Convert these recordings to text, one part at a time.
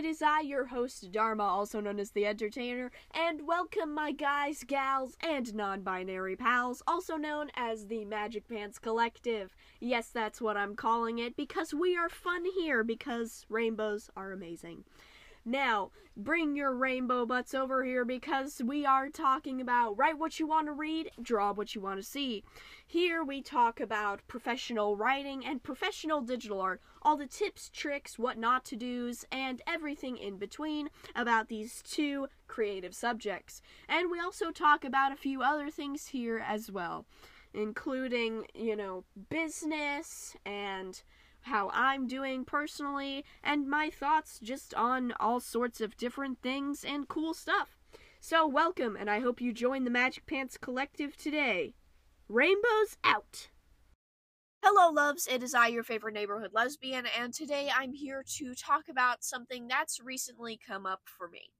it is I, your host, Dharma, also known as the Entertainer, and welcome my guys, gals, and non binary pals, also known as the Magic Pants Collective. Yes, that's what I'm calling it, because we are fun here, because rainbows are amazing. Now, bring your rainbow butts over here because we are talking about write what you want to read, draw what you want to see. Here we talk about professional writing and professional digital art, all the tips, tricks, what not to do's, and everything in between about these two creative subjects. And we also talk about a few other things here as well, including, you know, business and how I'm doing personally, and my thoughts just on all sorts of different things and cool stuff. So, welcome, and I hope you join the Magic Pants Collective today. Rainbows out! Hello, loves. It is I, your favorite neighborhood lesbian, and today I'm here to talk about something that's recently come up for me.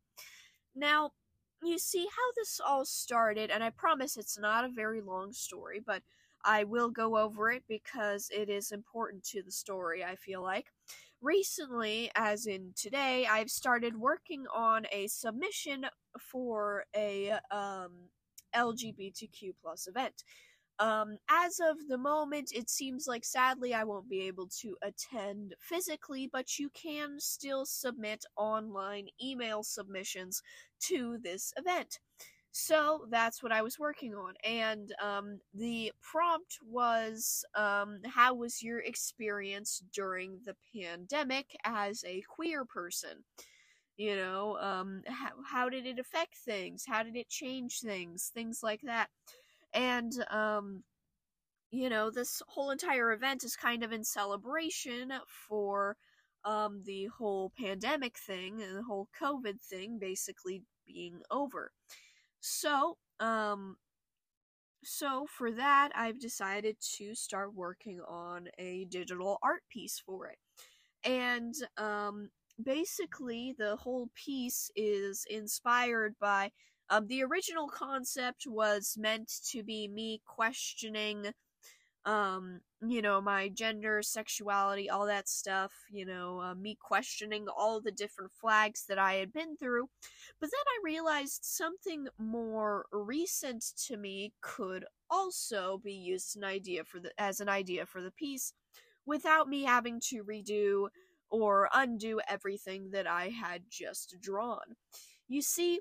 Now, you see how this all started, and I promise it's not a very long story, but I will go over it because it is important to the story, I feel like. Recently, as in today, I've started working on a submission for a um, LGBTQ plus event. Um, as of the moment, it seems like sadly I won't be able to attend physically, but you can still submit online email submissions to this event. So that's what I was working on. And um, the prompt was um, How was your experience during the pandemic as a queer person? You know, um, how, how did it affect things? How did it change things? Things like that. And, um, you know, this whole entire event is kind of in celebration for um, the whole pandemic thing and the whole COVID thing basically being over. So, um, so for that, I've decided to start working on a digital art piece for it. And, um, basically, the whole piece is inspired by, um, the original concept was meant to be me questioning um you know my gender sexuality all that stuff you know uh, me questioning all the different flags that i had been through. But then i realized something more recent to me could also be used an idea for the as an idea for the piece without me having to redo or undo everything that i had just drawn. You see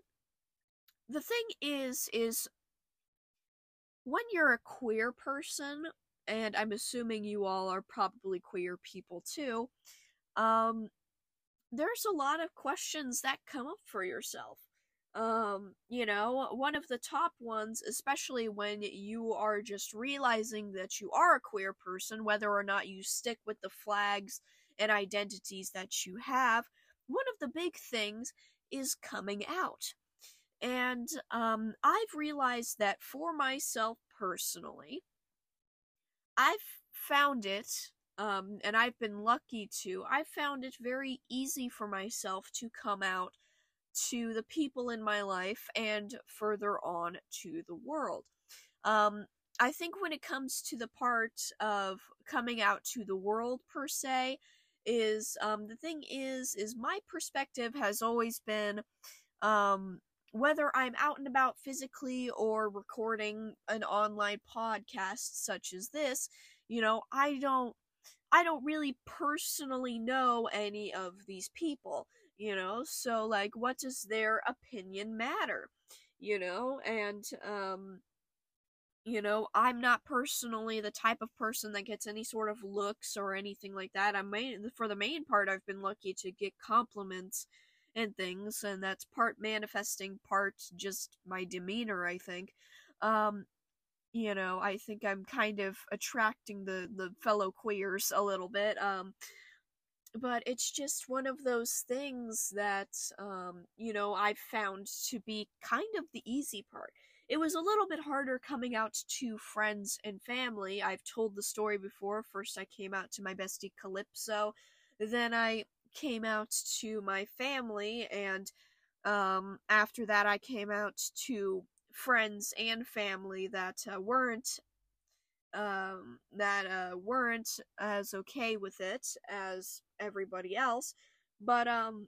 the thing is is when you're a queer person and I'm assuming you all are probably queer people too, um, there's a lot of questions that come up for yourself. Um, you know, one of the top ones, especially when you are just realizing that you are a queer person, whether or not you stick with the flags and identities that you have, one of the big things is coming out. And um, I've realized that for myself personally, I've found it, um, and I've been lucky to, I've found it very easy for myself to come out to the people in my life and further on to the world. Um, I think when it comes to the part of coming out to the world per se, is um, the thing is is my perspective has always been um, whether I'm out and about physically or recording an online podcast such as this, you know, I don't I don't really personally know any of these people, you know, so like what does their opinion matter? You know, and um you know, I'm not personally the type of person that gets any sort of looks or anything like that. I'm main for the main part I've been lucky to get compliments and things, and that's part manifesting, part just my demeanor, I think. Um, you know, I think I'm kind of attracting the, the fellow queers a little bit. Um, but it's just one of those things that, um, you know, I've found to be kind of the easy part. It was a little bit harder coming out to friends and family. I've told the story before. First, I came out to my bestie Calypso. Then I came out to my family and um, after that i came out to friends and family that uh, weren't um, that uh, weren't as okay with it as everybody else but um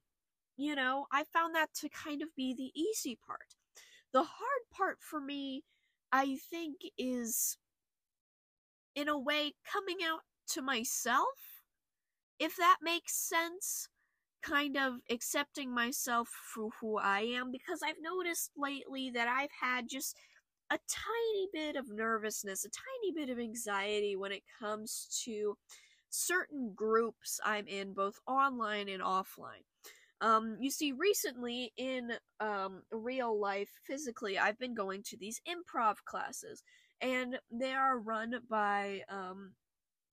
you know, I found that to kind of be the easy part. The hard part for me, I think, is in a way coming out to myself, if that makes sense. Kind of accepting myself for who I am because I've noticed lately that I've had just a tiny bit of nervousness, a tiny bit of anxiety when it comes to certain groups I'm in, both online and offline. Um, you see, recently in um, real life, physically, I've been going to these improv classes, and they are run by um,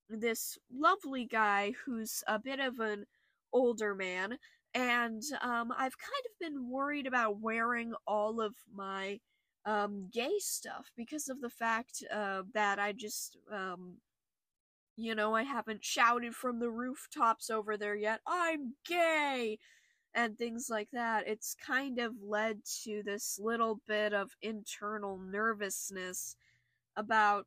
this lovely guy who's a bit of an older man, and um, I've kind of been worried about wearing all of my um, gay stuff because of the fact uh, that I just, um, you know, I haven't shouted from the rooftops over there yet, I'm gay! And things like that. It's kind of led to this little bit of internal nervousness about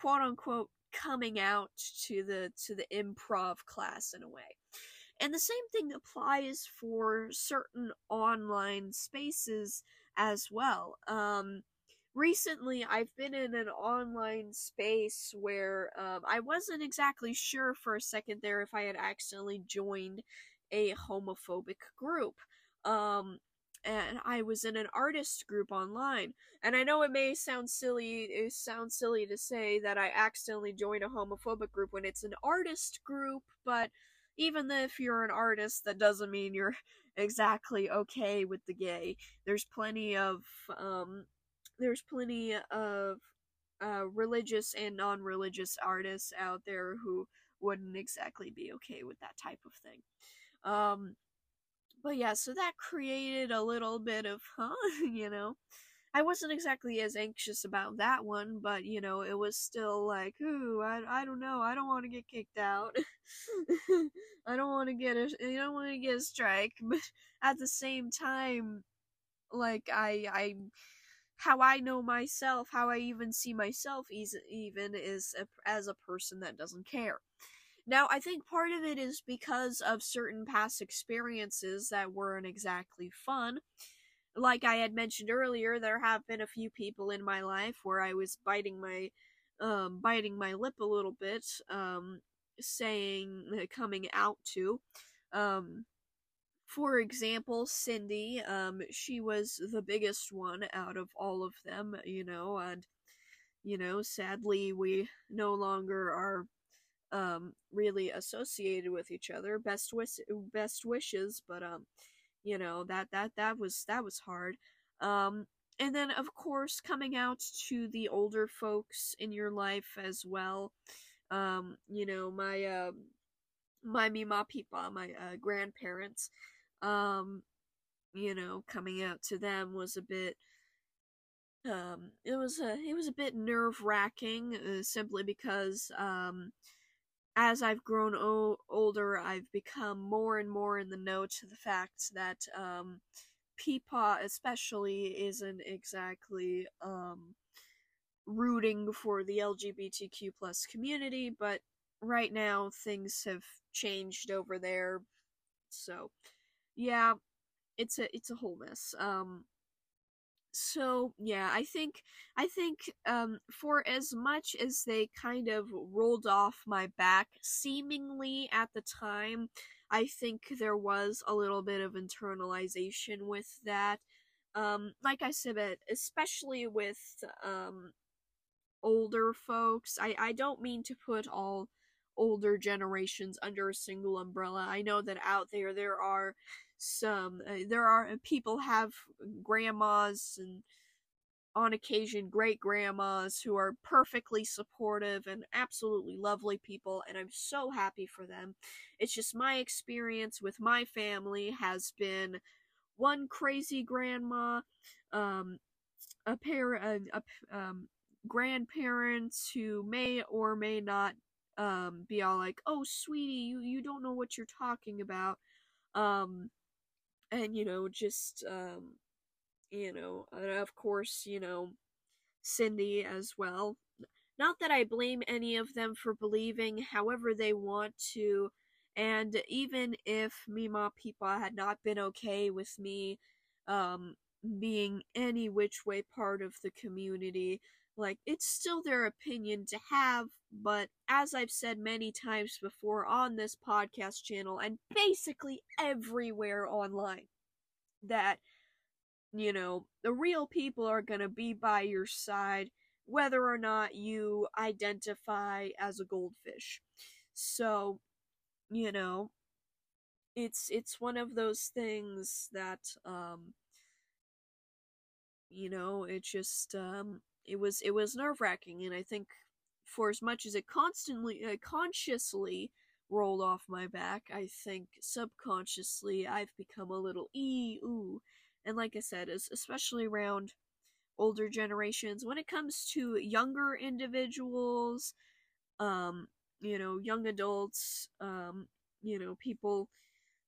quote unquote coming out to the to the improv class in a way. And the same thing applies for certain online spaces as well. Um, recently, I've been in an online space where um, I wasn't exactly sure for a second there if I had accidentally joined a homophobic group. Um, and I was in an artist group online. And I know it may sound silly, it sounds silly to say that I accidentally joined a homophobic group when it's an artist group, but even if you're an artist, that doesn't mean you're exactly okay with the gay. There's plenty of um, there's plenty of uh, religious and non-religious artists out there who wouldn't exactly be okay with that type of thing. Um, but yeah, so that created a little bit of, huh, you know. I wasn't exactly as anxious about that one, but you know, it was still like, ooh, I, I don't know, I don't want to get kicked out. I don't want to get a, I don't want to get a strike, but at the same time, like I, I, how I know myself, how I even see myself, even is a, as a person that doesn't care. Now, I think part of it is because of certain past experiences that weren't exactly fun. Like I had mentioned earlier, there have been a few people in my life where I was biting my um, biting my lip a little bit, um, saying, uh, coming out to. Um, for example, Cindy, um, she was the biggest one out of all of them, you know, and, you know, sadly, we no longer are um really associated with each other best wish best wishes but um you know that that that was that was hard. Um and then of course coming out to the older folks in your life as well. Um you know my um my mima pipa my uh, grandparents um you know coming out to them was a bit um it was a it was a bit nerve wracking uh, simply because um as I've grown o- older, I've become more and more in the know to the fact that um, especially, isn't exactly um, rooting for the LGBTQ plus community, but right now things have changed over there. So, yeah, it's a it's a whole mess. Um, so yeah i think i think um for as much as they kind of rolled off my back seemingly at the time i think there was a little bit of internalization with that. Um like i said especially with um older folks i i don't mean to put all older generations under a single umbrella i know that out there there are some uh, there are uh, people have grandmas and on occasion great grandmas who are perfectly supportive and absolutely lovely people and I'm so happy for them. It's just my experience with my family has been one crazy grandma, um a pair of um grandparents who may or may not um be all like, "Oh, sweetie, you you don't know what you're talking about." Um and you know just um you know and of course you know cindy as well not that i blame any of them for believing however they want to And even if Mima people had not been okay with me um, being any which way part of the community, like, it's still their opinion to have, but as I've said many times before on this podcast channel and basically everywhere online, that, you know, the real people are gonna be by your side whether or not you identify as a goldfish. So, you know, it's it's one of those things that um you know, it just um it was it was nerve-wracking and I think for as much as it constantly uh, consciously rolled off my back, I think subconsciously I've become a little ee ooh. And like I said, especially around older generations when it comes to younger individuals um you know young adults um you know people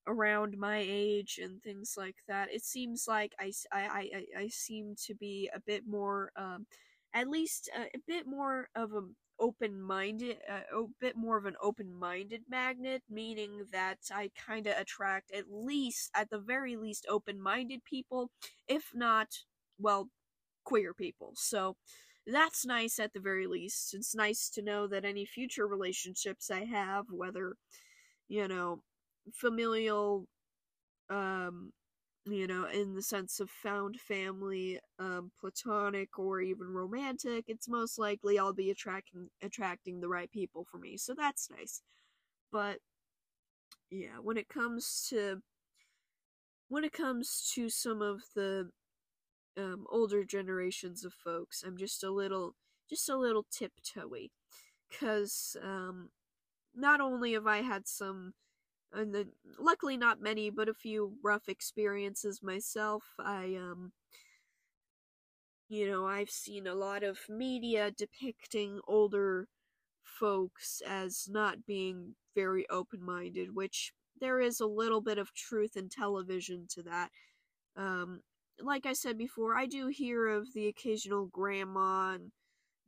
around my age and things like that it seems like i i i, I seem to be a bit more um at least a, a bit more of a open-minded uh, a bit more of an open-minded magnet meaning that i kind of attract at least at the very least open-minded people if not well queer people. So that's nice at the very least. It's nice to know that any future relationships I have, whether, you know, familial, um, you know, in the sense of found family, um, platonic, or even romantic, it's most likely I'll be attracting attracting the right people for me. So that's nice. But yeah, when it comes to when it comes to some of the um, older generations of folks. I'm just a little, just a little tiptoey, because um, not only have I had some, and then luckily not many, but a few rough experiences myself. I um, you know, I've seen a lot of media depicting older folks as not being very open-minded, which there is a little bit of truth in television to that. Um, like I said before, I do hear of the occasional grandma and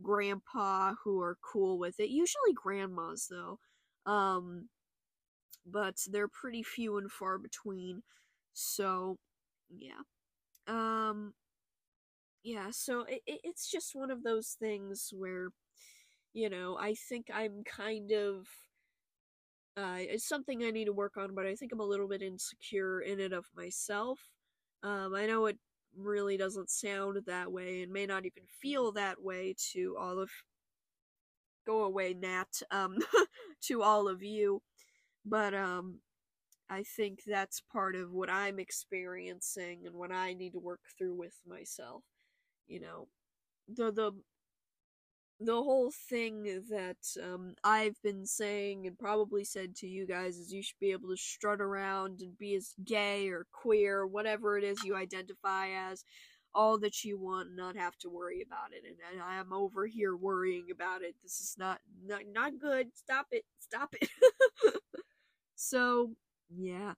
grandpa who are cool with it. Usually grandmas though. Um but they're pretty few and far between. So, yeah. Um yeah, so it, it's just one of those things where you know, I think I'm kind of uh, it's something I need to work on, but I think I'm a little bit insecure in and of myself. Um, I know it really doesn't sound that way and may not even feel that way to all of go away Nat um to all of you but um I think that's part of what I'm experiencing and what I need to work through with myself you know the the the whole thing that um, I've been saying and probably said to you guys is you should be able to strut around and be as gay or queer, or whatever it is you identify as, all that you want and not have to worry about it. And I'm over here worrying about it. This is not not, not good. Stop it. Stop it. so, yeah.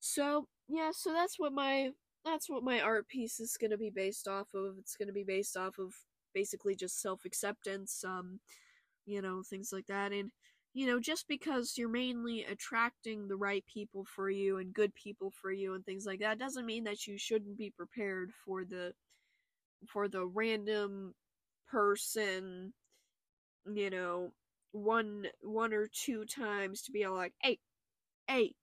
So, yeah, so that's what my that's what my art piece is to be based off of. It's to be based off of basically just self acceptance, um, you know, things like that. And, you know, just because you're mainly attracting the right people for you and good people for you and things like that doesn't mean that you shouldn't be prepared for the for the random person, you know, one one or two times to be all like, hey, hey,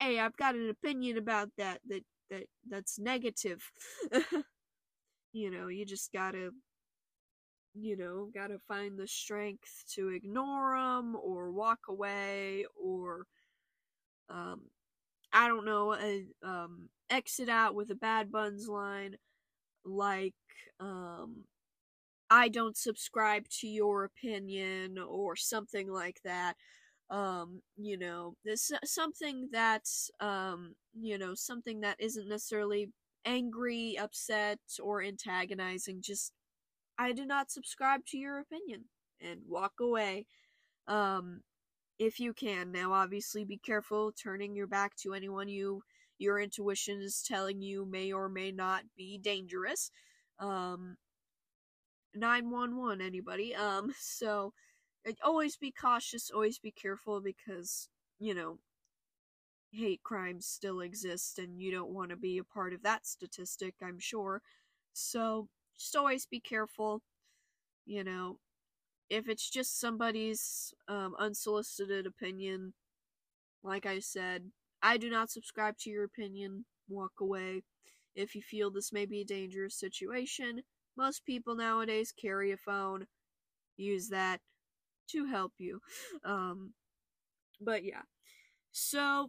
hey, I've got an opinion about that that that that's negative. you know, you just gotta you know, gotta find the strength to ignore them or walk away or, um, I don't know, uh, um, exit out with a bad buns line like, um, I don't subscribe to your opinion or something like that. Um, you know, this something that's, um, you know, something that isn't necessarily angry, upset, or antagonizing, just I do not subscribe to your opinion and walk away. Um, if you can. Now, obviously, be careful turning your back to anyone you your intuition is telling you may or may not be dangerous. Um, 911, anybody. Um, so, always be cautious, always be careful because, you know, hate crimes still exist and you don't want to be a part of that statistic, I'm sure. So, just always be careful. You know, if it's just somebody's um, unsolicited opinion, like I said, I do not subscribe to your opinion. Walk away. If you feel this may be a dangerous situation, most people nowadays carry a phone. Use that to help you. Um, but yeah. So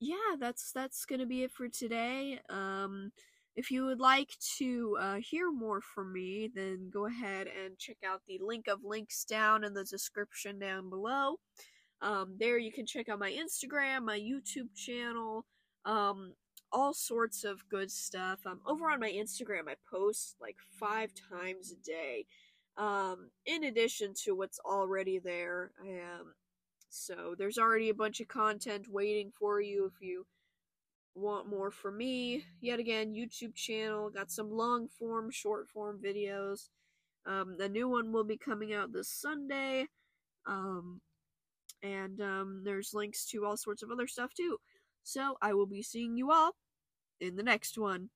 yeah, that's that's gonna be it for today. Um, if you would like to uh, hear more from me, then go ahead and check out the link of links down in the description down below. Um, there you can check out my Instagram, my YouTube channel, um, all sorts of good stuff. Um, over on my Instagram, I post like five times a day. Um, in addition to what's already there, um, so there's already a bunch of content waiting for you if you want more from me. Yet again, YouTube channel, got some long form, short form videos. Um, the new one will be coming out this Sunday. Um, and um, there's links to all sorts of other stuff too. So I will be seeing you all in the next one.